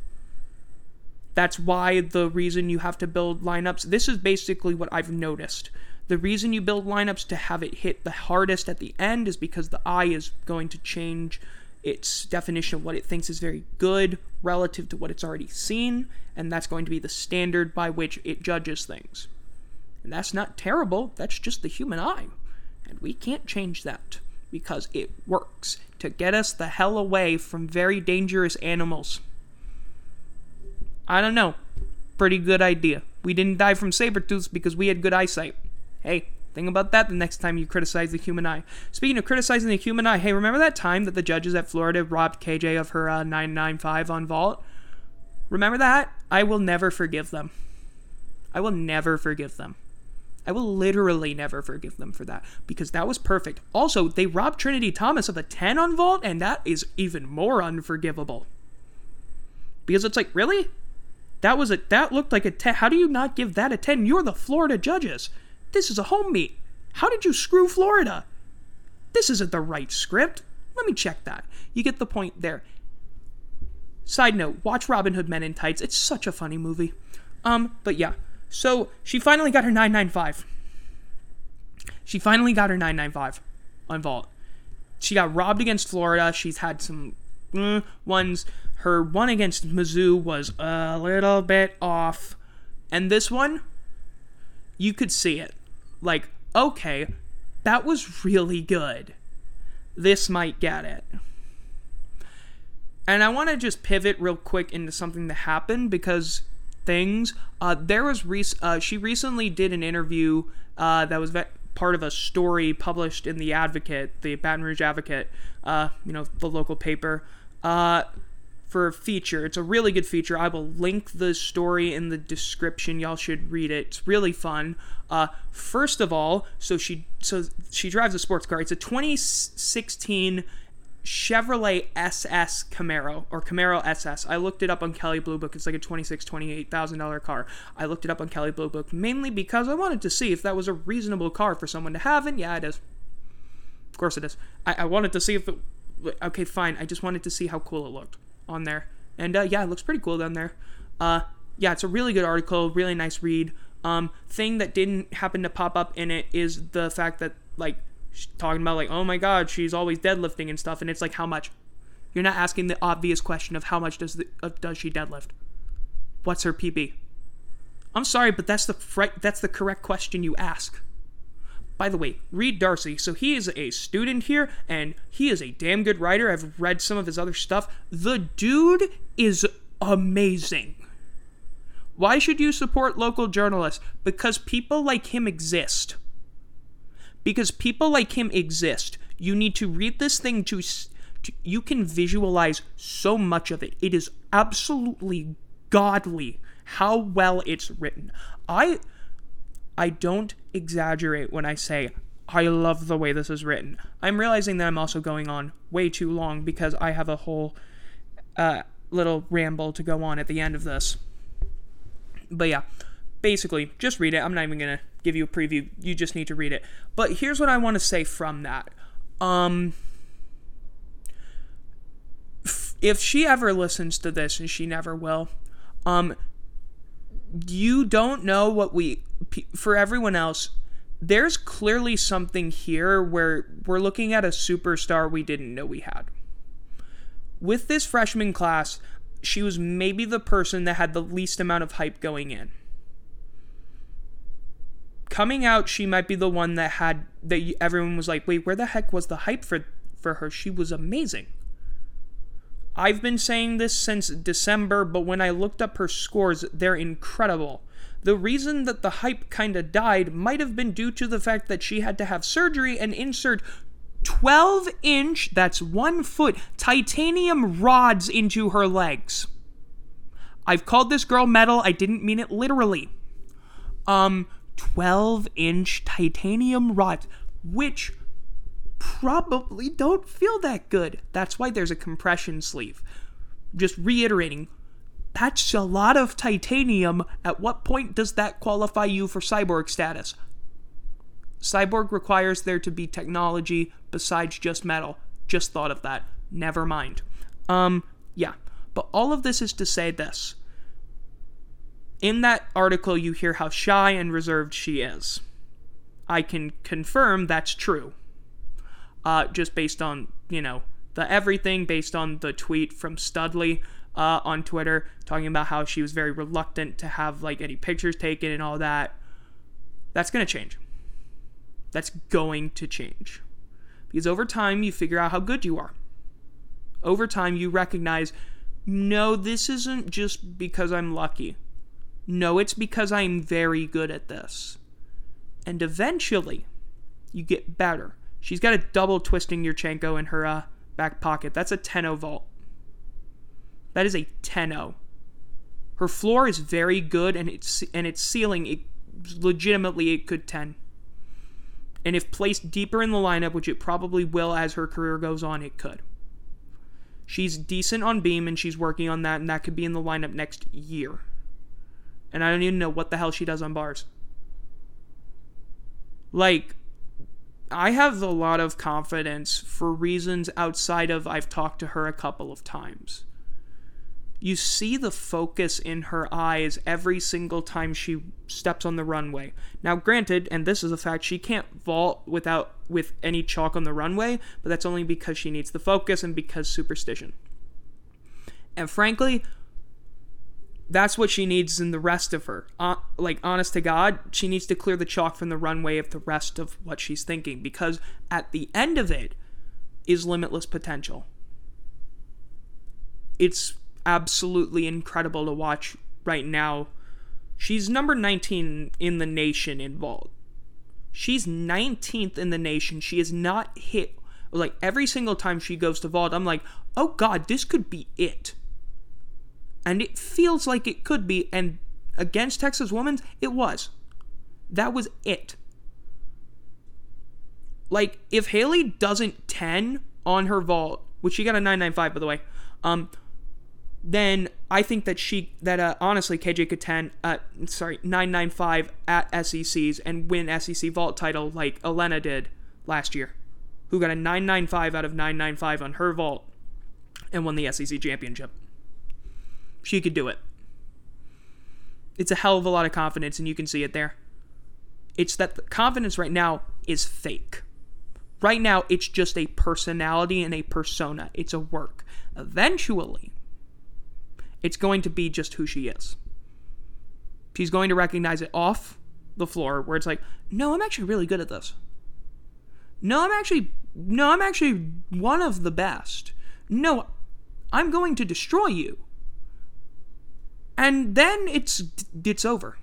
Speaker 1: That's why the reason you have to build lineups. This is basically what I've noticed. The reason you build lineups to have it hit the hardest at the end is because the eye is going to change its definition of what it thinks is very good relative to what it's already seen, and that's going to be the standard by which it judges things. And that's not terrible, that's just the human eye. And we can't change that because it works to get us the hell away from very dangerous animals. I don't know. Pretty good idea. We didn't die from saber tooths because we had good eyesight. Hey, think about that the next time you criticize the human eye. Speaking of criticizing the human eye, hey, remember that time that the judges at Florida robbed KJ of her uh, 995 on vault? Remember that? I will never forgive them. I will never forgive them. I will literally never forgive them for that because that was perfect. Also, they robbed Trinity Thomas of a 10 on vault, and that is even more unforgivable. Because it's like, really? That was a that looked like a 10. How do you not give that a 10? You're the Florida judges. This is a home meet. How did you screw Florida? This isn't the right script. Let me check that. You get the point there. Side note, watch Robin Hood Men in Tights. It's such a funny movie. Um, but yeah, so she finally got her 995. She finally got her 995 on Vault. She got robbed against Florida. She's had some mm, ones. Her one against Mizzou was a little bit off. And this one, you could see it. Like, okay, that was really good. This might get it. And I want to just pivot real quick into something that happened because things. Uh, there was rec- uh, she recently did an interview uh, that was ve- part of a story published in the Advocate, the Baton Rouge Advocate, uh, you know, the local paper, uh, for a feature. It's a really good feature. I will link the story in the description. Y'all should read it. It's really fun. Uh, first of all, so she so she drives a sports car. It's a 2016 Chevrolet SS Camaro or Camaro SS. I looked it up on Kelley Blue Book. It's like a twenty-six, twenty-eight thousand dollar car. I looked it up on Kelley Blue Book mainly because I wanted to see if that was a reasonable car for someone to have, and yeah, it is. Of course, it is. I, I wanted to see if it. Okay, fine. I just wanted to see how cool it looked on there, and uh, yeah, it looks pretty cool down there. Uh, yeah, it's a really good article, really nice read. Um, thing that didn't happen to pop up in it is the fact that like talking about like, oh my god, she's always deadlifting and stuff, and it's like how much. You're not asking the obvious question of how much does the, uh, does she deadlift? What's her PB? I'm sorry, but that's the fr- that's the correct question you ask. By the way, read Darcy, so he is a student here and he is a damn good writer. I've read some of his other stuff. The dude is amazing. Why should you support local journalists? Because people like him exist because people like him exist. You need to read this thing to, to you can visualize so much of it. It is absolutely godly how well it's written. I I don't exaggerate when I say I love the way this is written. I'm realizing that I'm also going on way too long because I have a whole uh, little ramble to go on at the end of this. But yeah, basically, just read it. I'm not even gonna give you a preview. You just need to read it. But here's what I want to say from that. Um, if she ever listens to this, and she never will, um, you don't know what we for everyone else there's clearly something here where we're looking at a superstar we didn't know we had. With this freshman class she was maybe the person that had the least amount of hype going in. Coming out she might be the one that had that everyone was like wait where the heck was the hype for for her? She was amazing. I've been saying this since December, but when I looked up her scores, they're incredible. The reason that the hype kinda died might have been due to the fact that she had to have surgery and insert 12 inch, that's one foot, titanium rods into her legs. I've called this girl metal, I didn't mean it literally. Um, 12 inch titanium rods, which probably don't feel that good. That's why there's a compression sleeve. Just reiterating, that's a lot of titanium. At what point does that qualify you for cyborg status? Cyborg requires there to be technology besides just metal. Just thought of that. Never mind. Um, yeah. But all of this is to say this. In that article, you hear how shy and reserved she is. I can confirm that's true uh, just based on, you know, the everything, based on the tweet from Studley uh, on Twitter talking about how she was very reluctant to have like any pictures taken and all that. That's going to change. That's going to change. Because over time, you figure out how good you are. Over time, you recognize no, this isn't just because I'm lucky. No, it's because I'm very good at this. And eventually, you get better. She's got a double twisting Yurchenko in her uh, back pocket. That's a 10 vault. That is a 10-0. Her floor is very good, and its and its ceiling, it legitimately it could 10. And if placed deeper in the lineup, which it probably will as her career goes on, it could. She's decent on beam, and she's working on that, and that could be in the lineup next year. And I don't even know what the hell she does on bars. Like, I have a lot of confidence for reasons outside of I've talked to her a couple of times. You see the focus in her eyes every single time she steps on the runway. Now, granted, and this is a fact, she can't vault without with any chalk on the runway, but that's only because she needs the focus and because superstition. And frankly, that's what she needs in the rest of her. Uh, like, honest to God, she needs to clear the chalk from the runway of the rest of what she's thinking because at the end of it is limitless potential. It's absolutely incredible to watch right now. She's number 19 in the nation in vault. She's 19th in the nation. She has not hit, like, every single time she goes to vault, I'm like, oh God, this could be it and it feels like it could be. And against Texas Women's, it was. That was it. Like if Haley doesn't 10 on her vault, which she got a 995 by the way, um, then I think that she that uh, honestly KJ could 10 uh sorry 995 at SECs and win SEC vault title like Alyona did last year, who got a 995 out of 995 on her vault and won the SEC championship. She could do it. It's a hell of a lot of confidence, and you can see it there. It's that the confidence right now is fake. Right now, it's just a personality and a persona. It's a work. Eventually, it's going to be just who she is. She's going to recognize it off the floor where it's like, no, I'm actually really good at this. No, I'm actually no, I'm actually one of the best. No, I'm going to destroy you and then it's it's over.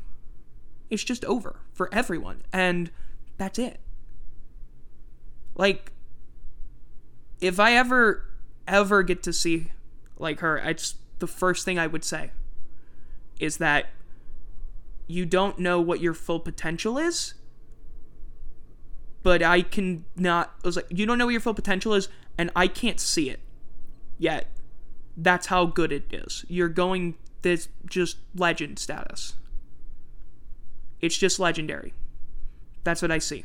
Speaker 1: It's just over for everyone, and that's it. Like, if I ever ever get to see like her, it's the first thing I would say is that you don't know what your full potential is. But I can not I was like you don't know what your full potential is and I can't see it yet. That's how good it is. You're going this just legend status. It's just legendary. That's what I see.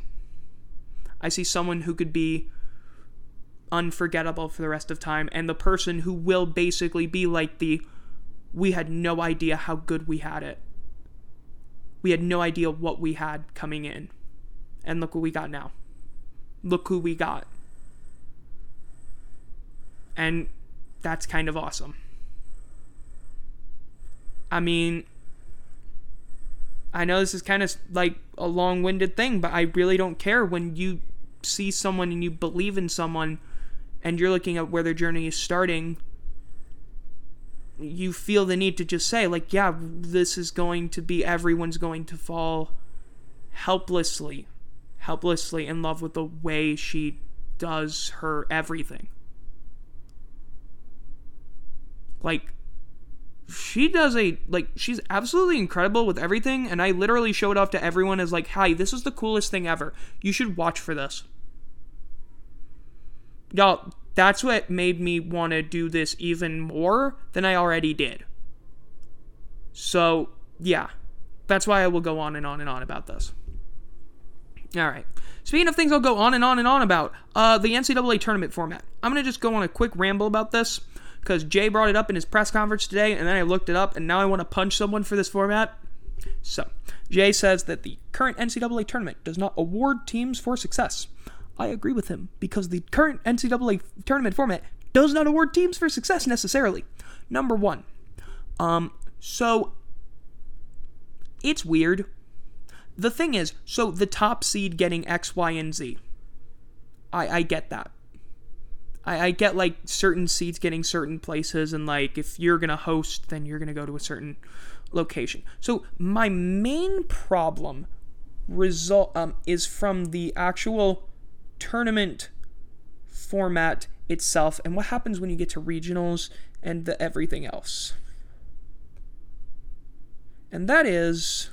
Speaker 1: I see someone who could be unforgettable for the rest of time and the person who will basically be like the we had no idea how good we had it. We had no idea what we had coming in. And look what we got now. Look who we got. And that's kind of awesome. I mean, I know this is kind of like a long winded thing, but I really don't care when you see someone and you believe in someone and you're looking at where their journey is starting. You feel the need to just say, like, yeah, this is going to be, everyone's going to fall helplessly, helplessly in love with the way she does her everything. Like, she does a like she's absolutely incredible with everything and i literally show it off to everyone as like hi this is the coolest thing ever you should watch for this y'all that's what made me want to do this even more than i already did. So yeah. That's why i will go on and on and on about this. All right speaking of things i'll go on and on and on about uh the ncaa tournament format. I'm gonna just go on a quick ramble about this because Jay brought it up in his press conference today, and then I looked it up, and now I want to punch someone for this format. So, Jay says that the current NCAA tournament does not award teams for success. I agree with him because the current NCAA tournament format does not award teams for success necessarily. Number one, um, so it's weird. The thing is, so the top seed getting X, Y, and Z. I, I get that. I, I get like certain seeds getting certain places, and like if you're gonna host, then you're gonna go to a certain location. So my main problem result um, is from the actual tournament format itself and what happens when you get to regionals and the everything else. And that is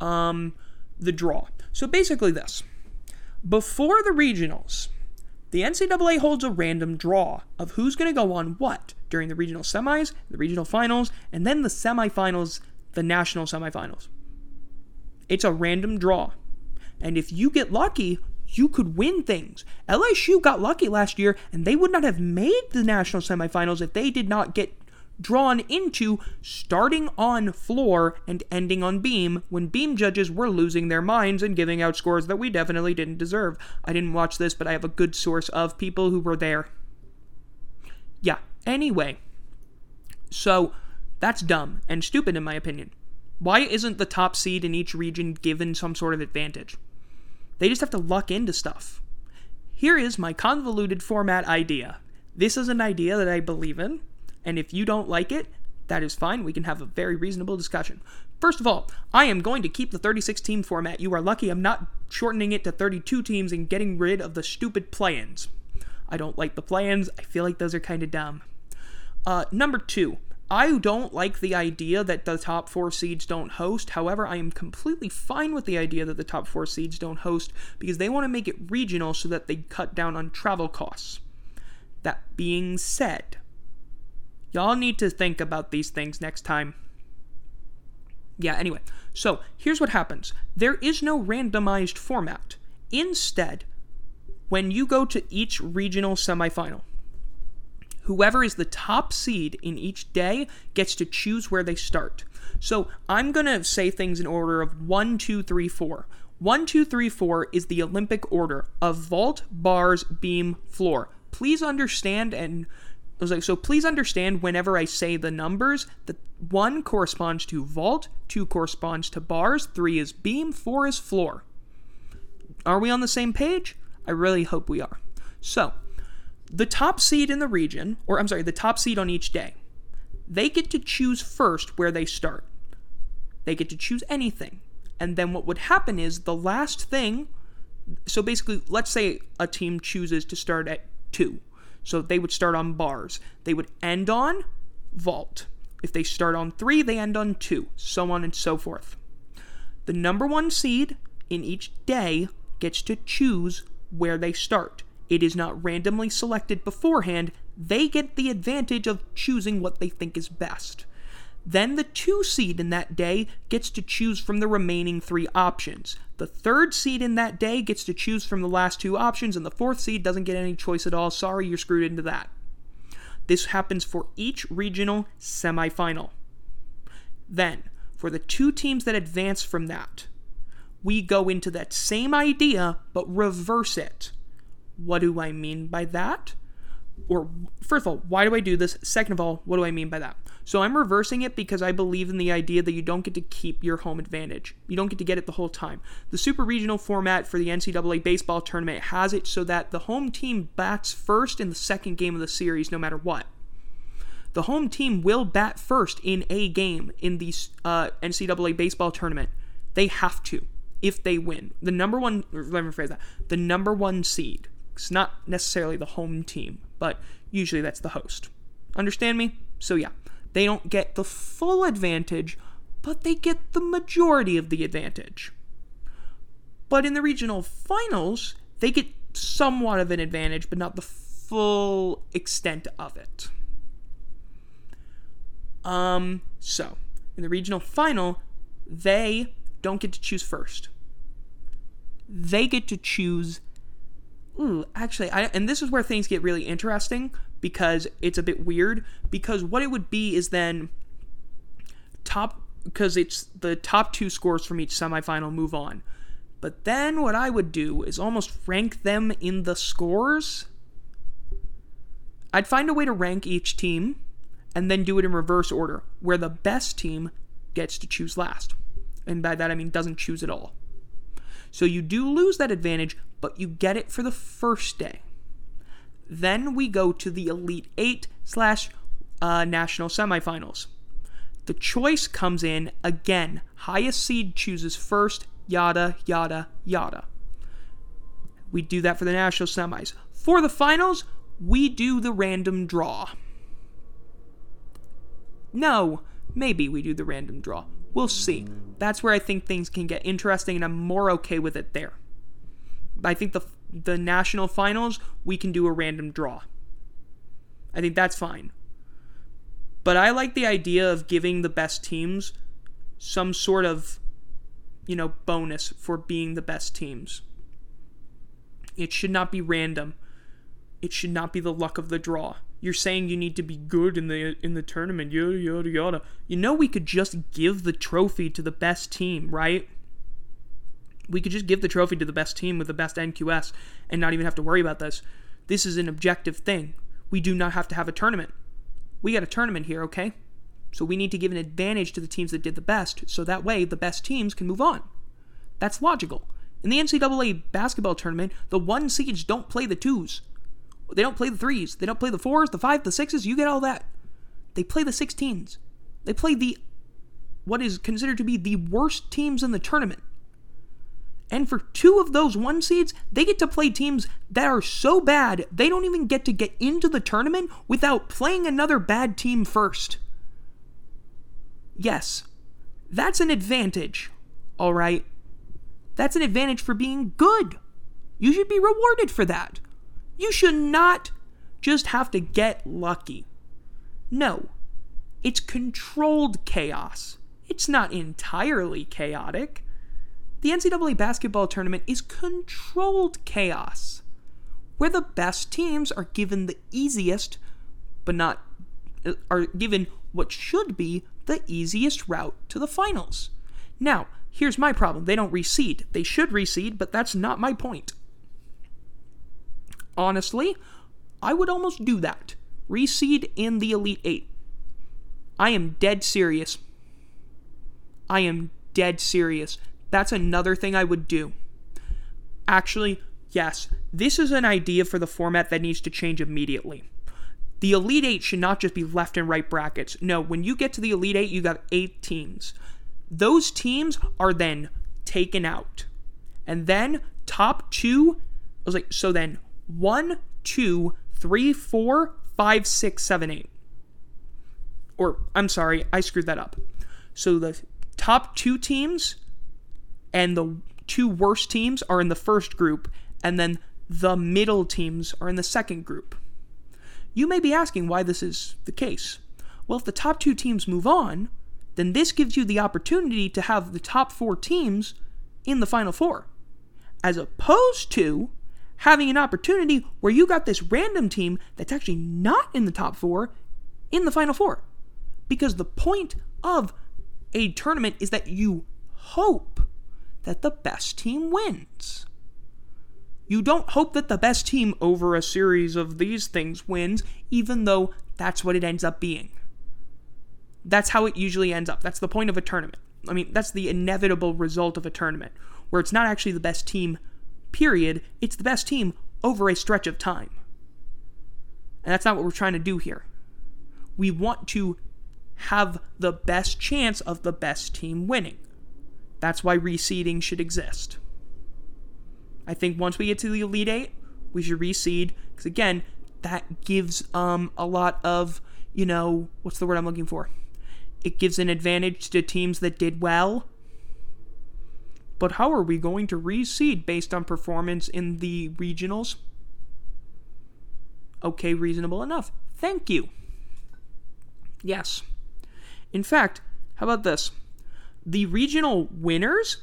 Speaker 1: um, the draw. So basically this. Before the regionals, the NCAA holds a random draw of who's going to go on what during the regional semis, the regional finals, and then the semifinals, the national semifinals. It's a random draw. And if you get lucky, you could win things. LSU got lucky last year, and they would not have made the national semifinals if they did not get drawn into starting on floor and ending on beam when beam judges were losing their minds and giving out scores that we definitely didn't deserve. I didn't watch this, but I have a good source of people who were there. Yeah, anyway. So, that's dumb and stupid in my opinion. Why isn't the top seed in each region given some sort of advantage? They just have to luck into stuff. Here is my convoluted format idea. This is an idea that I believe in. And if you don't like it, that is fine. We can have a very reasonable discussion. First of all, I am going to keep the 36 team format. You are lucky I'm not shortening it to 32 teams and getting rid of the stupid play ins. I don't like the play ins. I feel like those are kind of dumb. Uh, number two, I don't like the idea that the top four seeds don't host. However, I am completely fine with the idea that the top four seeds don't host because they want to make it regional so that they cut down on travel costs. That being said, Y'all need to think about these things next time. Yeah, anyway, so here's what happens there is no randomized format. Instead, when you go to each regional semifinal, whoever is the top seed in each day gets to choose where they start. So I'm going to say things in order of 1, 2, 3, 4. 1, 2, 3, 4 is the Olympic order of vault, bars, beam, floor. Please understand and I was like, so please understand whenever I say the numbers that one corresponds to vault, two corresponds to bars, three is beam, four is floor. Are we on the same page? I really hope we are. So, the top seed in the region, or I'm sorry, the top seed on each day, they get to choose first where they start. They get to choose anything. And then what would happen is the last thing So basically, let's say a team chooses to start at two. So they would start on bars. They would end on vault. If they start on three, they end on two, so on and so forth. The number one seed in each day gets to choose where they start. It is not randomly selected beforehand, they get the advantage of choosing what they think is best. Then the two seed in that day gets to choose from the remaining three options. The third seed in that day gets to choose from the last two options, and the fourth seed doesn't get any choice at all. Sorry, you're screwed into that. This happens for each regional semifinal. Then, for the two teams that advance from that, we go into that same idea but reverse it. What do I mean by that? Or, first of all, why do I do this? Second of all, what do I mean by that? So I'm reversing it because I believe in the idea that you don't get to keep your home advantage. You don't get to get it the whole time. The super regional format for the NCAA baseball tournament has it so that the home team bats first in the second game of the series no matter what. The home team will bat first in a game in the uh, NCAA baseball tournament. They have to if they win. The number one, let me rephrase that, the number one seed. Not necessarily the home team, but usually that's the host. Understand me? So yeah, they don't get the full advantage, but they get the majority of the advantage. But in the regional finals, they get somewhat of an advantage, but not the full extent of it. Um, so in the regional final, they don't get to choose first. They get to choose. Ooh, actually, I, and this is where things get really interesting because it's a bit weird. Because what it would be is then top, because it's the top two scores from each semifinal move on. But then what I would do is almost rank them in the scores. I'd find a way to rank each team and then do it in reverse order, where the best team gets to choose last. And by that I mean doesn't choose at all. So you do lose that advantage, but you get it for the first day. Then we go to the Elite Eight slash uh, national semifinals. The choice comes in again. Highest seed chooses first, yada, yada, yada. We do that for the national semis. For the finals, we do the random draw. No, maybe we do the random draw. We'll see. That's where I think things can get interesting, and I'm more okay with it there. I think the the national finals we can do a random draw. I think that's fine. But I like the idea of giving the best teams some sort of you know bonus for being the best teams. It should not be random. It should not be the luck of the draw. You're saying you need to be good in the in the tournament, yada yada yada. You know we could just give the trophy to the best team, right? We could just give the trophy to the best team with the best NQS and not even have to worry about this. This is an objective thing. We do not have to have a tournament. We got a tournament here, okay? So we need to give an advantage to the teams that did the best, so that way the best teams can move on. That's logical. In the NCAA basketball tournament, the one seeds don't play the twos. They don't play the threes. They don't play the fours, the five, the sixes. You get all that. They play the 16s. They play the what is considered to be the worst teams in the tournament. And for two of those one seeds, they get to play teams that are so bad they don't even get to get into the tournament without playing another bad team first. Yes, that's an advantage, all right? That's an advantage for being good. You should be rewarded for that. You should not just have to get lucky. No, it's controlled chaos. It's not entirely chaotic. The NCAA basketball tournament is controlled chaos, where the best teams are given the easiest, but not, uh, are given what should be the easiest route to the finals. Now, here's my problem they don't reseed. They should reseed, but that's not my point. Honestly, I would almost do that. Reseed in the Elite Eight. I am dead serious. I am dead serious. That's another thing I would do. Actually, yes, this is an idea for the format that needs to change immediately. The Elite Eight should not just be left and right brackets. No, when you get to the Elite Eight, you got eight teams. Those teams are then taken out. And then top two, I was like, so then one, two, three, four, five, six, seven, eight. Or, I'm sorry, I screwed that up. So the top two teams and the two worst teams are in the first group, and then the middle teams are in the second group. You may be asking why this is the case. Well, if the top two teams move on, then this gives you the opportunity to have the top four teams in the Final Four, as opposed to having an opportunity where you got this random team that's actually not in the top four in the Final Four. Because the point of a tournament is that you hope that the best team wins. You don't hope that the best team over a series of these things wins, even though that's what it ends up being. That's how it usually ends up. That's the point of a tournament. I mean, that's the inevitable result of a tournament, where it's not actually the best team, period. It's the best team over a stretch of time. And that's not what we're trying to do here. We want to have the best chance of the best team winning. That's why reseeding should exist. I think once we get to the Elite Eight, we should reseed because again, that gives um a lot of you know what's the word I'm looking for. It gives an advantage to teams that did well. But how are we going to reseed based on performance in the regionals? Okay, reasonable enough. Thank you. Yes. In fact, how about this? The regional winners,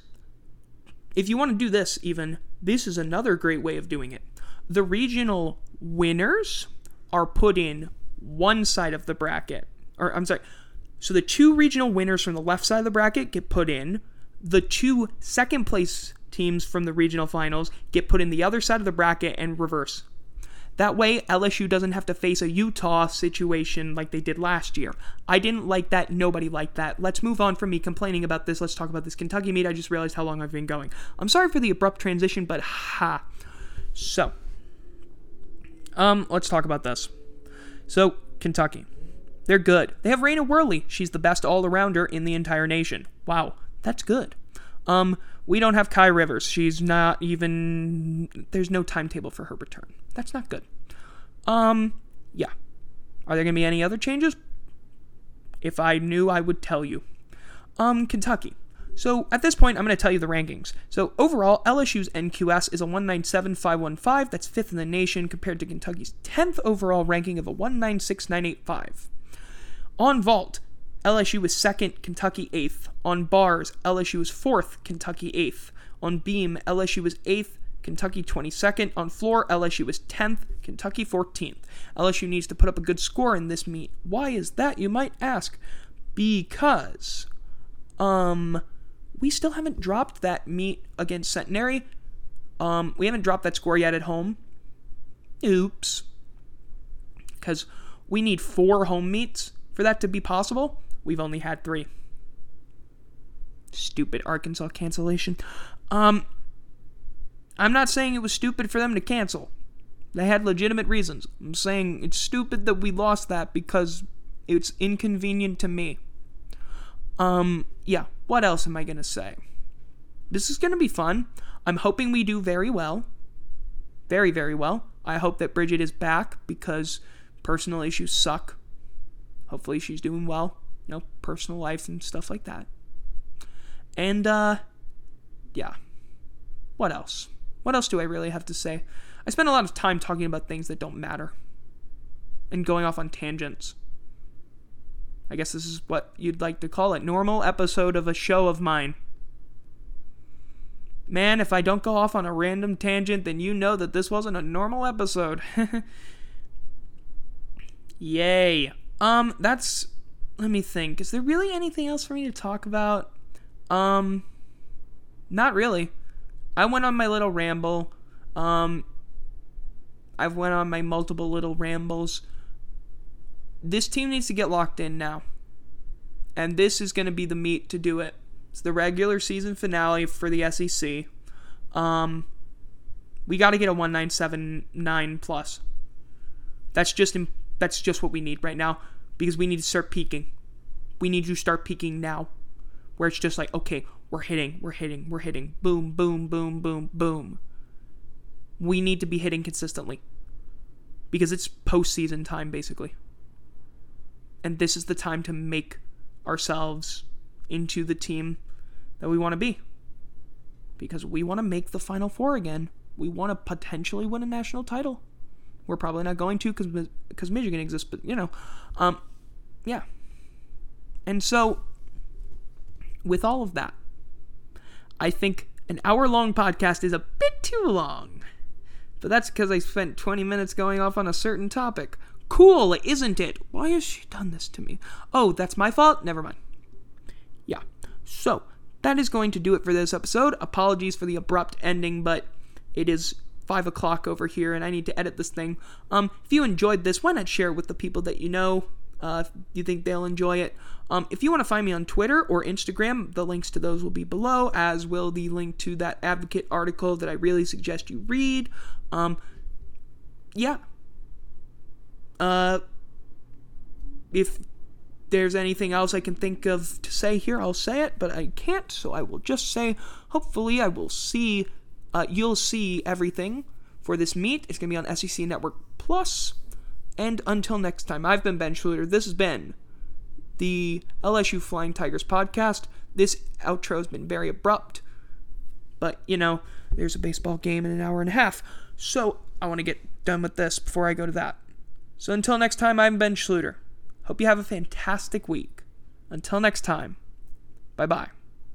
Speaker 1: if you want to do this even, this is another great way of doing it. The regional winners are put in one side of the bracket. Or, I'm sorry. So the two regional winners from the left side of the bracket get put in. The two second place teams from the regional finals get put in the other side of the bracket and reverse. That way, LSU doesn't have to face a Utah situation like they did last year. I didn't like that. Nobody liked that. Let's move on from me complaining about this. Let's talk about this Kentucky meet. I just realized how long I've been going. I'm sorry for the abrupt transition, but ha. So, um, let's talk about this. So, Kentucky. They're good. They have Raena Worley. She's the best all arounder in the entire nation. Wow, that's good. Um, we don't have Kai Rivers. She's not even. There's no timetable for her return. That's not good. Um, yeah. Are there going to be any other changes? If I knew, I would tell you. Um, Kentucky. So at this point, I'm going to tell you the rankings. So overall, LSU's NQS is a 197515. That's fifth in the nation compared to Kentucky's 10th overall ranking of a 196985. On vault, LSU is second, Kentucky eighth. On bars, LSU is fourth, Kentucky eighth. On beam, LSU is eighth, Kentucky 22nd. On floor, LSU was 10th, Kentucky 14th. LSU needs to put up a good score in this meet. Why is that, you might ask? Because, um, we still haven't dropped that meet against Centenary. Um, we haven't dropped that score yet at home. Oops. Because we need four home meets for that to be possible. We've only had three. Stupid Arkansas cancellation. Um, I'm not saying it was stupid for them to cancel. They had legitimate reasons. I'm saying it's stupid that we lost that because it's inconvenient to me. Um, yeah, what else am I going to say? This is going to be fun. I'm hoping we do very well. Very, very well. I hope that Bridget is back because personal issues suck. Hopefully she's doing well. You know, personal life and stuff like that. And, uh, yeah. What else? What else do I really have to say? I spend a lot of time talking about things that don't matter and going off on tangents. I guess this is what you'd like to call it normal episode of a show of mine. Man, if I don't go off on a random tangent, then you know that this wasn't a normal episode. (laughs) Yay. Um, that's. Let me think. Is there really anything else for me to talk about? Um, not really. I went on my little ramble. Um, I've went on my multiple little rambles. This team needs to get locked in now. And this is going to be the meet to do it. It's the regular season finale for the SEC. Um, we got to get a 1979 plus. That's just that's just what we need right now because we need to start peaking. We need to start peaking now. Where it's just like, okay, we're hitting, we're hitting, we're hitting. Boom, boom, boom, boom, boom. we need to be hitting consistently because it's postseason time, basically. And this is the time to make ourselves into the team that we want to be because we want to make the Final Four again. We want to potentially win a national title. We're probably not going to because because Michigan exists, but you know, um, yeah. And so, with all of that, I think an hour long podcast is a bit too long. But that's because I spent 20 minutes going off on a certain topic. Cool, isn't it? Why has she done this to me? Oh, that's my fault? Never mind. Yeah. So, that is going to do it for this episode. Apologies for the abrupt ending, but it is five o'clock over here, and I need to edit this thing. Um, if you enjoyed this, why not share it with the people that you know? Uh, if you think they'll enjoy it. Um, if you want to find me on Twitter or Instagram, the links to those will be below, as will the link to that Advocate article that I really suggest you read. Um, yeah. Uh, if there's anything else I can think of to say here, I'll say it, but I can't, so I will just say hopefully I will see, uh, you'll see everything for this meet. It's going to be on SEC Network Plus. And until next time, I've been Ben Schluter. This has been the LSU Flying Tigers podcast. This outro has been very abrupt, but you know, there's a baseball game in an hour and a half. So I want to get done with this before I go to that. So until next time, I'm Ben Schluter. Hope you have a fantastic week. Until next time, bye bye.